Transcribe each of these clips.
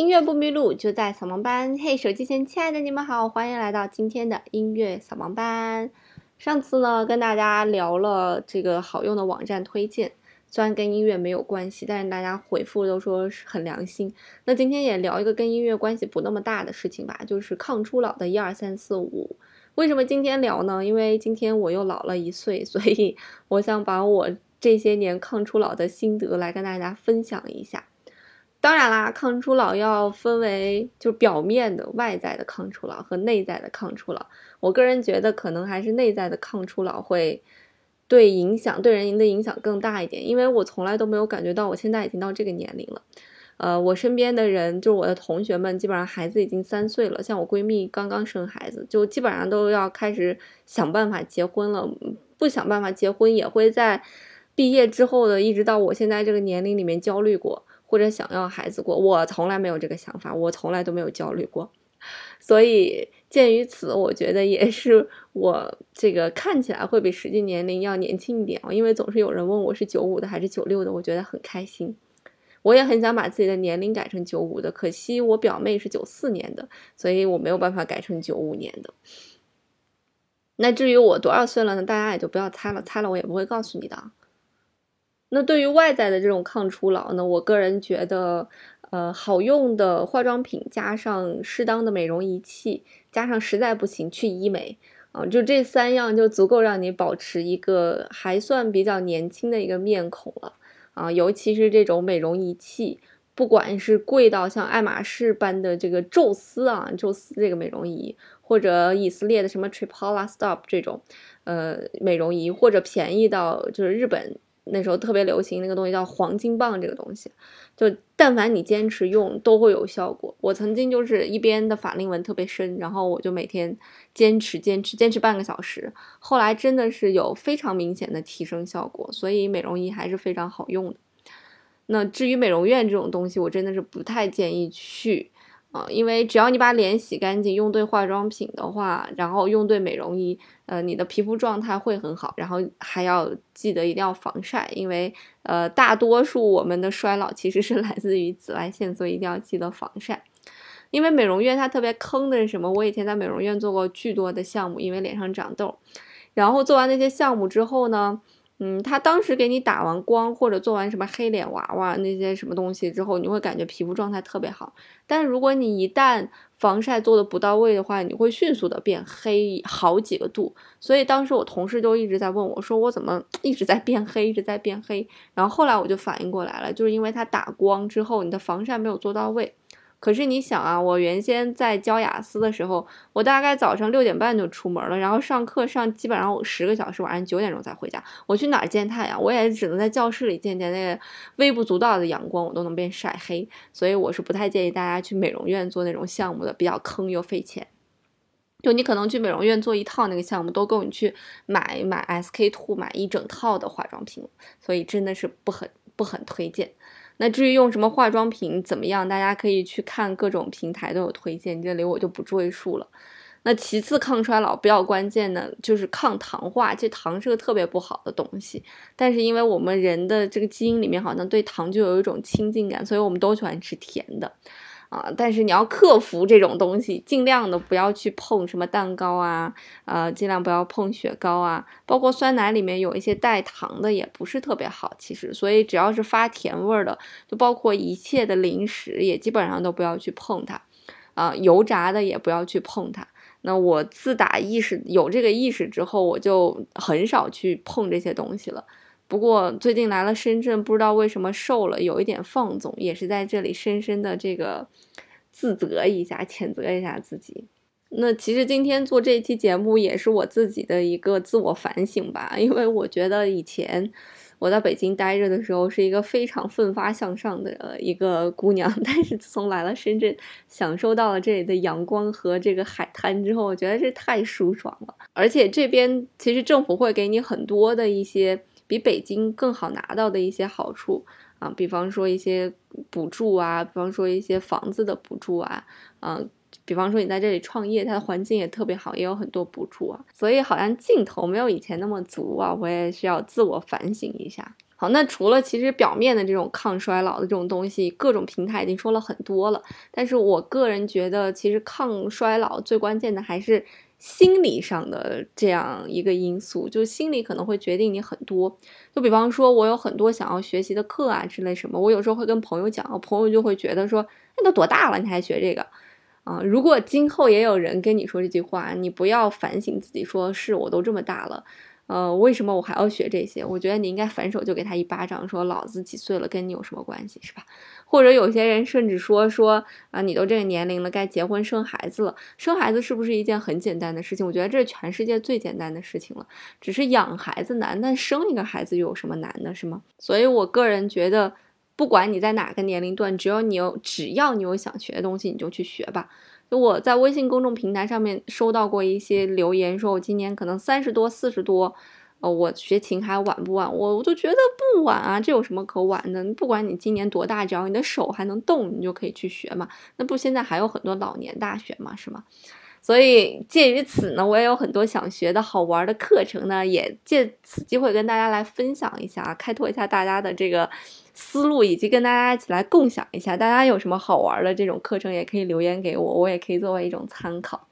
音乐不迷路，就在扫盲班。嘿，手机前亲爱的你们好，欢迎来到今天的音乐扫盲班。上次呢，跟大家聊了这个好用的网站推荐，虽然跟音乐没有关系，但是大家回复都说是很良心。那今天也聊一个跟音乐关系不那么大的事情吧，就是抗初老的一二三四五。为什么今天聊呢？因为今天我又老了一岁，所以我想把我这些年抗初老的心得来跟大家分享一下。当然啦，抗初老要分为就表面的外在的抗初老和内在的抗初老。我个人觉得可能还是内在的抗初老会对影响对人的影响更大一点，因为我从来都没有感觉到我现在已经到这个年龄了。呃，我身边的人就是我的同学们，基本上孩子已经三岁了，像我闺蜜刚刚生孩子，就基本上都要开始想办法结婚了。不想办法结婚，也会在毕业之后的一直到我现在这个年龄里面焦虑过。或者想要孩子过，我从来没有这个想法，我从来都没有焦虑过，所以鉴于此，我觉得也是我这个看起来会比实际年龄要年轻一点因为总是有人问我是九五的还是九六的，我觉得很开心，我也很想把自己的年龄改成九五的，可惜我表妹是九四年的，所以我没有办法改成九五年的。那至于我多少岁了呢？大家也就不要猜了，猜了我也不会告诉你的。那对于外在的这种抗初老呢，我个人觉得，呃，好用的化妆品加上适当的美容仪器，加上实在不行去医美啊，就这三样就足够让你保持一个还算比较年轻的一个面孔了啊。尤其是这种美容仪器，不管是贵到像爱马仕般的这个宙斯啊，宙斯这个美容仪，或者以色列的什么 Tripola Stop 这种，呃，美容仪，或者便宜到就是日本。那时候特别流行那个东西叫黄金棒，这个东西，就但凡你坚持用都会有效果。我曾经就是一边的法令纹特别深，然后我就每天坚持坚持坚持半个小时，后来真的是有非常明显的提升效果。所以美容仪还是非常好用的。那至于美容院这种东西，我真的是不太建议去。啊，因为只要你把脸洗干净，用对化妆品的话，然后用对美容仪，呃，你的皮肤状态会很好。然后还要记得一定要防晒，因为呃，大多数我们的衰老其实是 来自于紫外线，所以一定要记得防晒。因为美容院它特别坑的是什么？我以前在美容院做过巨多的项目，因为脸上长痘，然后做完那些项目之后呢。嗯，他当时给你打完光或者做完什么黑脸娃娃那些什么东西之后，你会感觉皮肤状态特别好。但如果你一旦防晒做的不到位的话，你会迅速的变黑好几个度。所以当时我同事就一直在问我，说我怎么一直在变黑，一直在变黑。然后后来我就反应过来了，就是因为它打光之后，你的防晒没有做到位。可是你想啊，我原先在教雅思的时候，我大概早上六点半就出门了，然后上课上基本上十个小时，晚上九点钟才回家。我去哪儿见太阳？我也只能在教室里见见那个微不足道的阳光，我都能被晒黑。所以我是不太建议大家去美容院做那种项目的，比较坑又费钱。就你可能去美容院做一套那个项目，都够你去买买 SK two 买一整套的化妆品，所以真的是不很不很推荐。那至于用什么化妆品怎么样，大家可以去看各种平台都有推荐，这里我就不赘述了。那其次抗衰老比较关键的就是抗糖化，这糖是个特别不好的东西，但是因为我们人的这个基因里面好像对糖就有一种亲近感，所以我们都喜欢吃甜的。啊，但是你要克服这种东西，尽量的不要去碰什么蛋糕啊，呃，尽量不要碰雪糕啊，包括酸奶里面有一些带糖的，也不是特别好。其实，所以只要是发甜味儿的，就包括一切的零食，也基本上都不要去碰它。啊，油炸的也不要去碰它。那我自打意识有这个意识之后，我就很少去碰这些东西了。不过最近来了深圳，不知道为什么瘦了，有一点放纵，也是在这里深深的这个自责一下，谴责一下自己。那其实今天做这期节目也是我自己的一个自我反省吧，因为我觉得以前我在北京待着的时候是一个非常奋发向上的一个姑娘，但是自从来了深圳，享受到了这里的阳光和这个海滩之后，我觉得这太舒爽了。而且这边其实政府会给你很多的一些。比北京更好拿到的一些好处啊，比方说一些补助啊，比方说一些房子的补助啊，嗯，比方说你在这里创业，它的环境也特别好，也有很多补助啊，所以好像劲头没有以前那么足啊，我也需要自我反省一下。好，那除了其实表面的这种抗衰老的这种东西，各种平台已经说了很多了。但是我个人觉得，其实抗衰老最关键的还是心理上的这样一个因素，就心理可能会决定你很多。就比方说，我有很多想要学习的课啊之类什么，我有时候会跟朋友讲，朋友就会觉得说，你都多大了，你还学这个？啊，如果今后也有人跟你说这句话，你不要反省自己，说是我都这么大了。呃，为什么我还要学这些？我觉得你应该反手就给他一巴掌，说老子几岁了，跟你有什么关系，是吧？或者有些人甚至说说啊，你都这个年龄了，该结婚生孩子了。生孩子是不是一件很简单的事情？我觉得这是全世界最简单的事情了，只是养孩子难，但生一个孩子又有什么难的，是吗？所以我个人觉得，不管你在哪个年龄段，只要你有只要你有想学的东西，你就去学吧。我在微信公众平台上面收到过一些留言，说我今年可能三十多、四十多，呃，我学琴还晚不晚？我我就觉得不晚啊，这有什么可晚的？不管你今年多大，只要你的手还能动，你就可以去学嘛。那不现在还有很多老年大学嘛，是吗？所以介于此呢，我也有很多想学的好玩的课程呢，也借此机会跟大家来分享一下，开拓一下大家的这个思路，以及跟大家一起来共享一下，大家有什么好玩的这种课程，也可以留言给我，我也可以作为一种参考。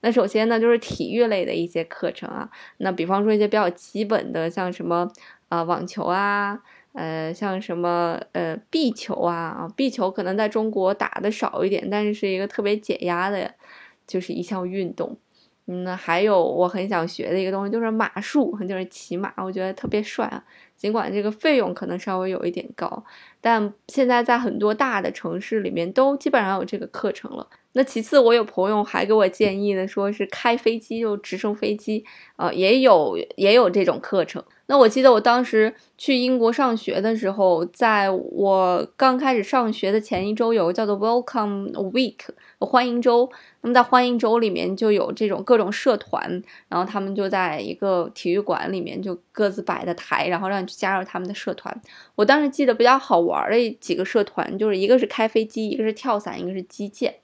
那首先呢，就是体育类的一些课程啊，那比方说一些比较基本的，像什么啊网球啊，呃像什么呃壁球啊啊壁球可能在中国打的少一点，但是是一个特别解压的。就是一项运动，嗯，还有我很想学的一个东西就是马术，就是骑马，我觉得特别帅啊。尽管这个费用可能稍微有一点高，但现在在很多大的城市里面都基本上有这个课程了。那其次，我有朋友还给我建议呢，说是开飞机，就直升飞机，呃，也有也有这种课程。那我记得我当时去英国上学的时候，在我刚开始上学的前一周，有个叫做 Welcome Week 欢迎周。那么在欢迎周里面就有这种各种社团，然后他们就在一个体育馆里面就各自摆的台，然后让你去加入他们的社团。我当时记得比较好玩的几个社团，就是一个是开飞机，一个是跳伞，一个是击剑。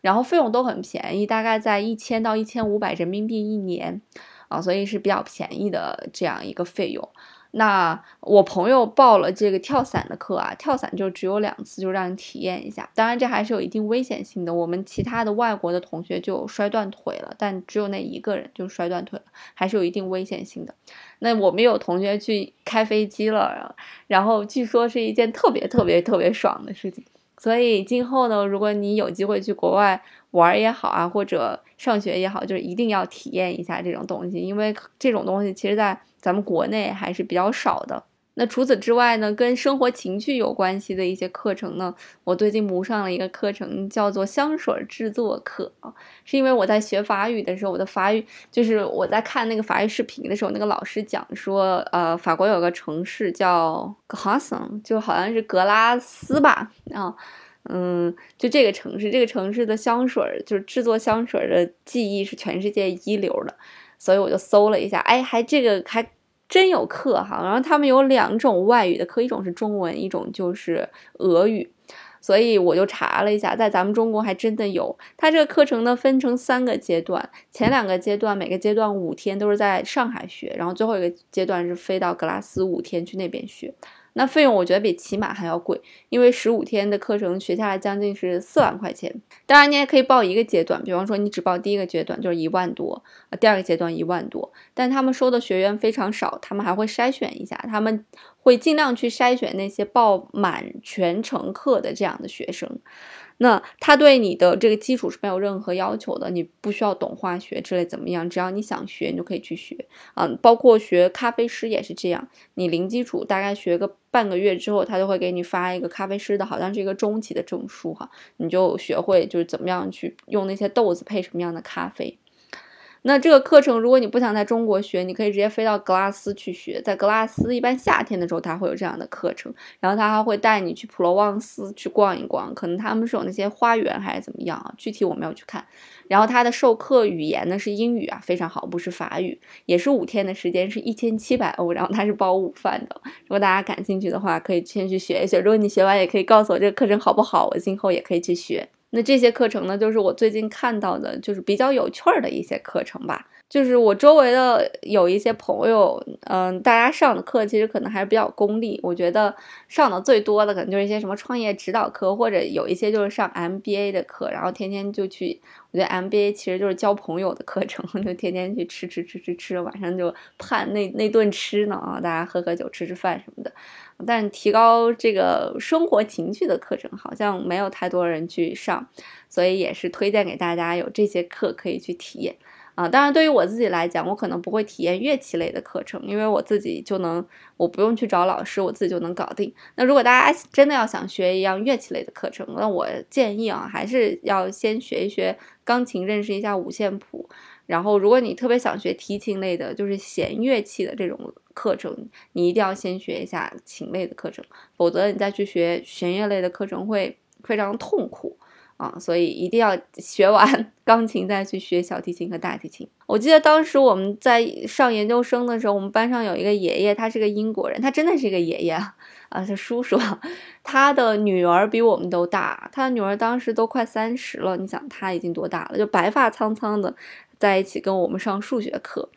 然后费用都很便宜，大概在一千到一千五百人民币一年，啊，所以是比较便宜的这样一个费用。那我朋友报了这个跳伞的课啊，跳伞就只有两次，就让你体验一下。当然这还是有一定危险性的。我们其他的外国的同学就摔断腿了，但只有那一个人就摔断腿了，还是有一定危险性的。那我们有同学去开飞机了，然后据说是一件特别特别特别爽的事情。所以今后呢，如果你有机会去国外玩也好啊，或者上学也好，就是一定要体验一下这种东西，因为这种东西其实在咱们国内还是比较少的。那除此之外呢，跟生活情趣有关系的一些课程呢，我最近补上了一个课程，叫做香水制作课啊。是因为我在学法语的时候，我的法语就是我在看那个法语视频的时候，那个老师讲说，呃，法国有个城市叫格拉斯，就好像是格拉斯吧啊，嗯，就这个城市，这个城市的香水就是制作香水的技艺是全世界一流的，所以我就搜了一下，哎，还这个还。真有课哈，然后他们有两种外语的课，一种是中文，一种就是俄语，所以我就查了一下，在咱们中国还真的有。它这个课程呢分成三个阶段，前两个阶段每个阶段五天都是在上海学，然后最后一个阶段是飞到格拉斯五天去那边学。那费用我觉得比骑马还要贵，因为十五天的课程学下来将近是四万块钱。当然你也可以报一个阶段，比方说你只报第一个阶段就是一万多啊，第二个阶段一万多。但他们收的学员非常少，他们还会筛选一下，他们会尽量去筛选那些报满全程课的这样的学生。那他对你的这个基础是没有任何要求的，你不需要懂化学之类怎么样，只要你想学，你就可以去学啊。包括学咖啡师也是这样，你零基础大概学个半个月之后，他就会给你发一个咖啡师的，好像是一个中级的证书哈，你就学会就是怎么样去用那些豆子配什么样的咖啡。那这个课程，如果你不想在中国学，你可以直接飞到格拉斯去学。在格拉斯，一般夏天的时候，他会有这样的课程，然后他还会带你去普罗旺斯去逛一逛，可能他们是有那些花园还是怎么样啊？具体我没有去看。然后他的授课语言呢是英语啊，非常好，不是法语，也是五天的时间，是一千七百欧，然后他是包午饭的。如果大家感兴趣的话，可以先去学一学。如果你学完，也可以告诉我这个课程好不好，我今后也可以去学。那这些课程呢，就是我最近看到的，就是比较有趣儿的一些课程吧。就是我周围的有一些朋友，嗯，大家上的课其实可能还是比较功利。我觉得上的最多的可能就是一些什么创业指导课，或者有一些就是上 MBA 的课，然后天天就去。我觉得 MBA 其实就是交朋友的课程，就天天去吃吃吃吃吃，晚上就盼那那顿吃呢啊，大家喝喝酒、吃吃饭什么的。但提高这个生活情趣的课程好像没有太多人去上，所以也是推荐给大家有这些课可以去体验。啊，当然，对于我自己来讲，我可能不会体验乐器类的课程，因为我自己就能，我不用去找老师，我自己就能搞定。那如果大家真的要想学一样乐器类的课程，那我建议啊，还是要先学一学钢琴，认识一下五线谱。然后，如果你特别想学提琴类的，就是弦乐器的这种课程，你一定要先学一下琴类的课程，否则你再去学弦乐类的课程会非常痛苦。啊，所以一定要学完 钢琴再去学小提琴和大提琴。我记得当时我们在上研究生的时候，我们班上有一个爷爷，他是个英国人，他真的是一个爷爷啊，是叔叔。他的女儿比我们都大，他的女儿当时都快三十了。你想他已经多大了？就白发苍苍的，在一起跟我们上数学课。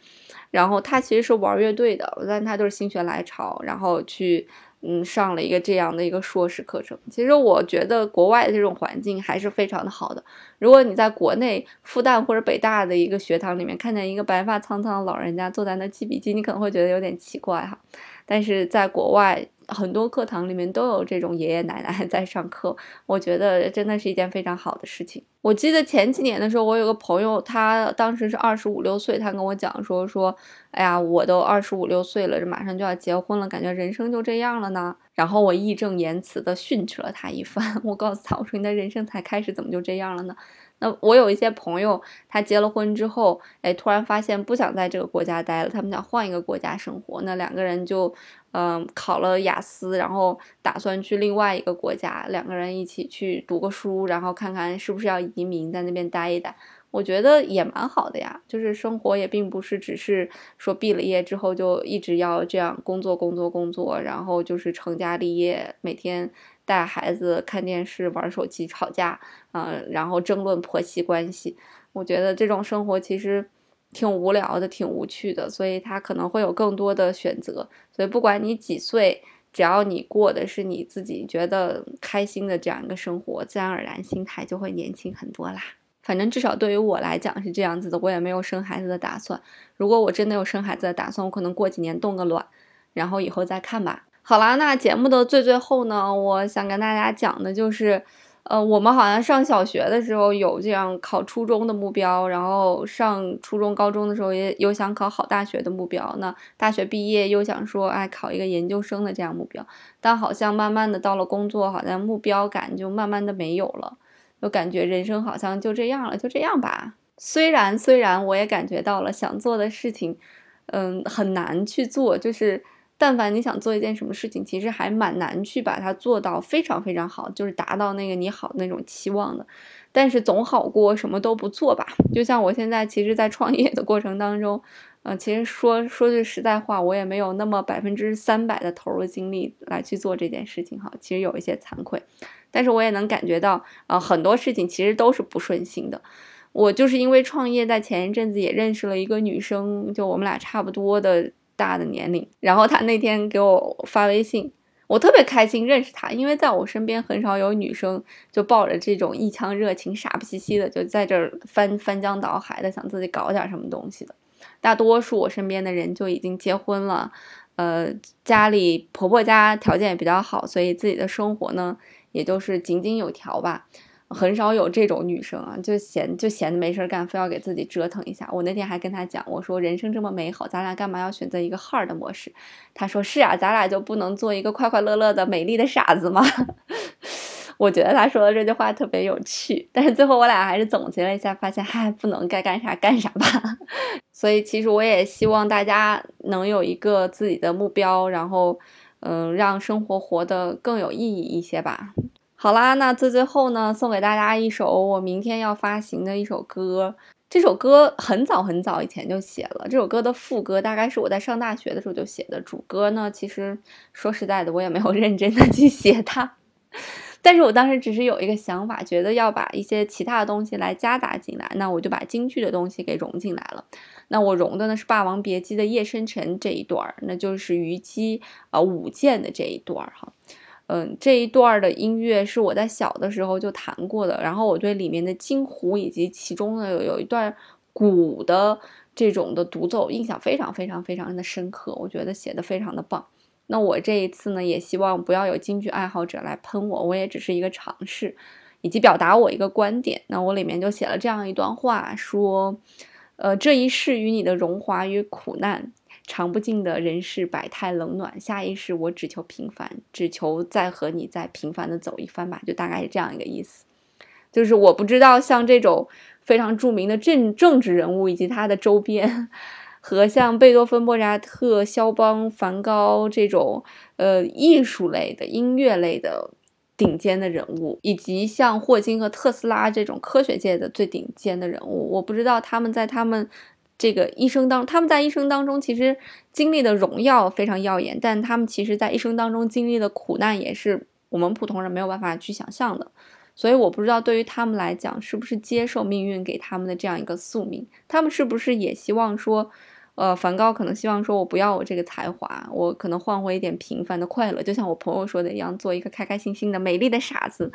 然后他其实是玩乐队的，但他就是心血来潮，然后去。嗯，上了一个这样的一个硕士课程。其实我觉得国外的这种环境还是非常的好的。如果你在国内复旦或者北大的一个学堂里面看见一个白发苍苍的老人家坐在那记笔记，你可能会觉得有点奇怪哈。但是在国外。很多课堂里面都有这种爷爷奶奶在上课，我觉得真的是一件非常好的事情。我记得前几年的时候，我有个朋友，他当时是二十五六岁，他跟我讲说说，哎呀，我都二十五六岁了，这马上就要结婚了，感觉人生就这样了呢。然后我义正言辞的训斥了他一番，我告诉他，我说你的人生才开始，怎么就这样了呢？那我有一些朋友，他结了婚之后，哎，突然发现不想在这个国家待了，他们想换一个国家生活。那两个人就，嗯，考了雅思，然后打算去另外一个国家，两个人一起去读个书，然后看看是不是要移民，在那边待一待。我觉得也蛮好的呀，就是生活也并不是只是说毕了业之后就一直要这样工作工作工作，然后就是成家立业，每天带孩子看电视、玩手机、吵架，嗯，然后争论婆媳关系。我觉得这种生活其实挺无聊的，挺无趣的，所以他可能会有更多的选择。所以不管你几岁，只要你过的是你自己觉得开心的这样一个生活，自然而然心态就会年轻很多啦。反正至少对于我来讲是这样子的，我也没有生孩子的打算。如果我真的有生孩子的打算，我可能过几年冻个卵，然后以后再看吧。好啦，那节目的最最后呢，我想跟大家讲的就是，呃，我们好像上小学的时候有这样考初中的目标，然后上初中、高中的时候也有想考好大学的目标，那大学毕业又想说，哎，考一个研究生的这样目标。但好像慢慢的到了工作，好像目标感就慢慢的没有了。就感觉人生好像就这样了，就这样吧。虽然虽然我也感觉到了想做的事情，嗯，很难去做。就是但凡你想做一件什么事情，其实还蛮难去把它做到非常非常好，就是达到那个你好那种期望的。但是总好过什么都不做吧。就像我现在其实，在创业的过程当中，嗯，其实说说句实在话，我也没有那么百分之三百的投入精力来去做这件事情哈。其实有一些惭愧。但是我也能感觉到，啊，很多事情其实都是不顺心的。我就是因为创业，在前一阵子也认识了一个女生，就我们俩差不多的大的年龄。然后她那天给我发微信，我特别开心认识她，因为在我身边很少有女生就抱着这种一腔热情，傻不兮兮的就在这儿翻翻江倒海的想自己搞点什么东西的。大多数我身边的人就已经结婚了，呃，家里婆婆家条件也比较好，所以自己的生活呢。也就是井井有条吧，很少有这种女生啊，就闲就闲的没事干，非要给自己折腾一下。我那天还跟她讲，我说人生这么美好，咱俩干嘛要选择一个 hard 模式？她说是啊，咱俩就不能做一个快快乐乐的美丽的傻子吗？我觉得她说的这句话特别有趣，但是最后我俩还是总结了一下，发现嗨，不能该干啥干啥吧。所以其实我也希望大家能有一个自己的目标，然后。嗯，让生活活得更有意义一些吧。好啦，那最最后呢，送给大家一首我明天要发行的一首歌。这首歌很早很早以前就写了，这首歌的副歌大概是我在上大学的时候就写的。主歌呢，其实说实在的，我也没有认真的去写它。但是我当时只是有一个想法，觉得要把一些其他的东西来夹杂进来，那我就把京剧的东西给融进来了。那我融的呢是《霸王别姬》的夜深沉这一段儿，那就是虞姬啊舞剑的这一段儿哈。嗯，这一段的音乐是我在小的时候就弹过的，然后我对里面的京胡以及其中呢有有一段鼓的这种的独奏印象非常非常非常的深刻，我觉得写的非常的棒。那我这一次呢，也希望不要有京剧爱好者来喷我，我也只是一个尝试，以及表达我一个观点。那我里面就写了这样一段话，说，呃，这一世与你的荣华与苦难。尝不尽的人世百态冷暖，下一世我只求平凡，只求再和你再平凡的走一番吧，就大概是这样一个意思。就是我不知道像这种非常著名的政政治人物以及他的周边，和像贝多芬、莫扎特、肖邦、梵高这种呃艺术类的音乐类的顶尖的人物，以及像霍金和特斯拉这种科学界的最顶尖的人物，我不知道他们在他们。这个一生当，他们在一生当中其实经历的荣耀非常耀眼，但他们其实在一生当中经历的苦难也是我们普通人没有办法去想象的。所以我不知道对于他们来讲，是不是接受命运给他们的这样一个宿命，他们是不是也希望说，呃，梵高可能希望说我不要我这个才华，我可能换回一点平凡的快乐，就像我朋友说的一样，做一个开开心心的美丽的傻子。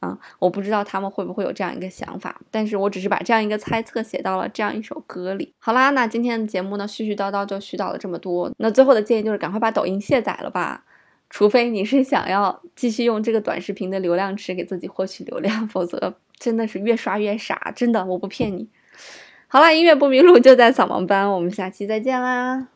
啊，我不知道他们会不会有这样一个想法，但是我只是把这样一个猜测写到了这样一首歌里。好啦，那今天的节目呢，絮絮叨叨就絮叨了这么多。那最后的建议就是赶快把抖音卸载了吧，除非你是想要继续用这个短视频的流量池给自己获取流量，否则真的是越刷越傻，真的我不骗你。好啦，音乐不迷路就在扫盲班，我们下期再见啦。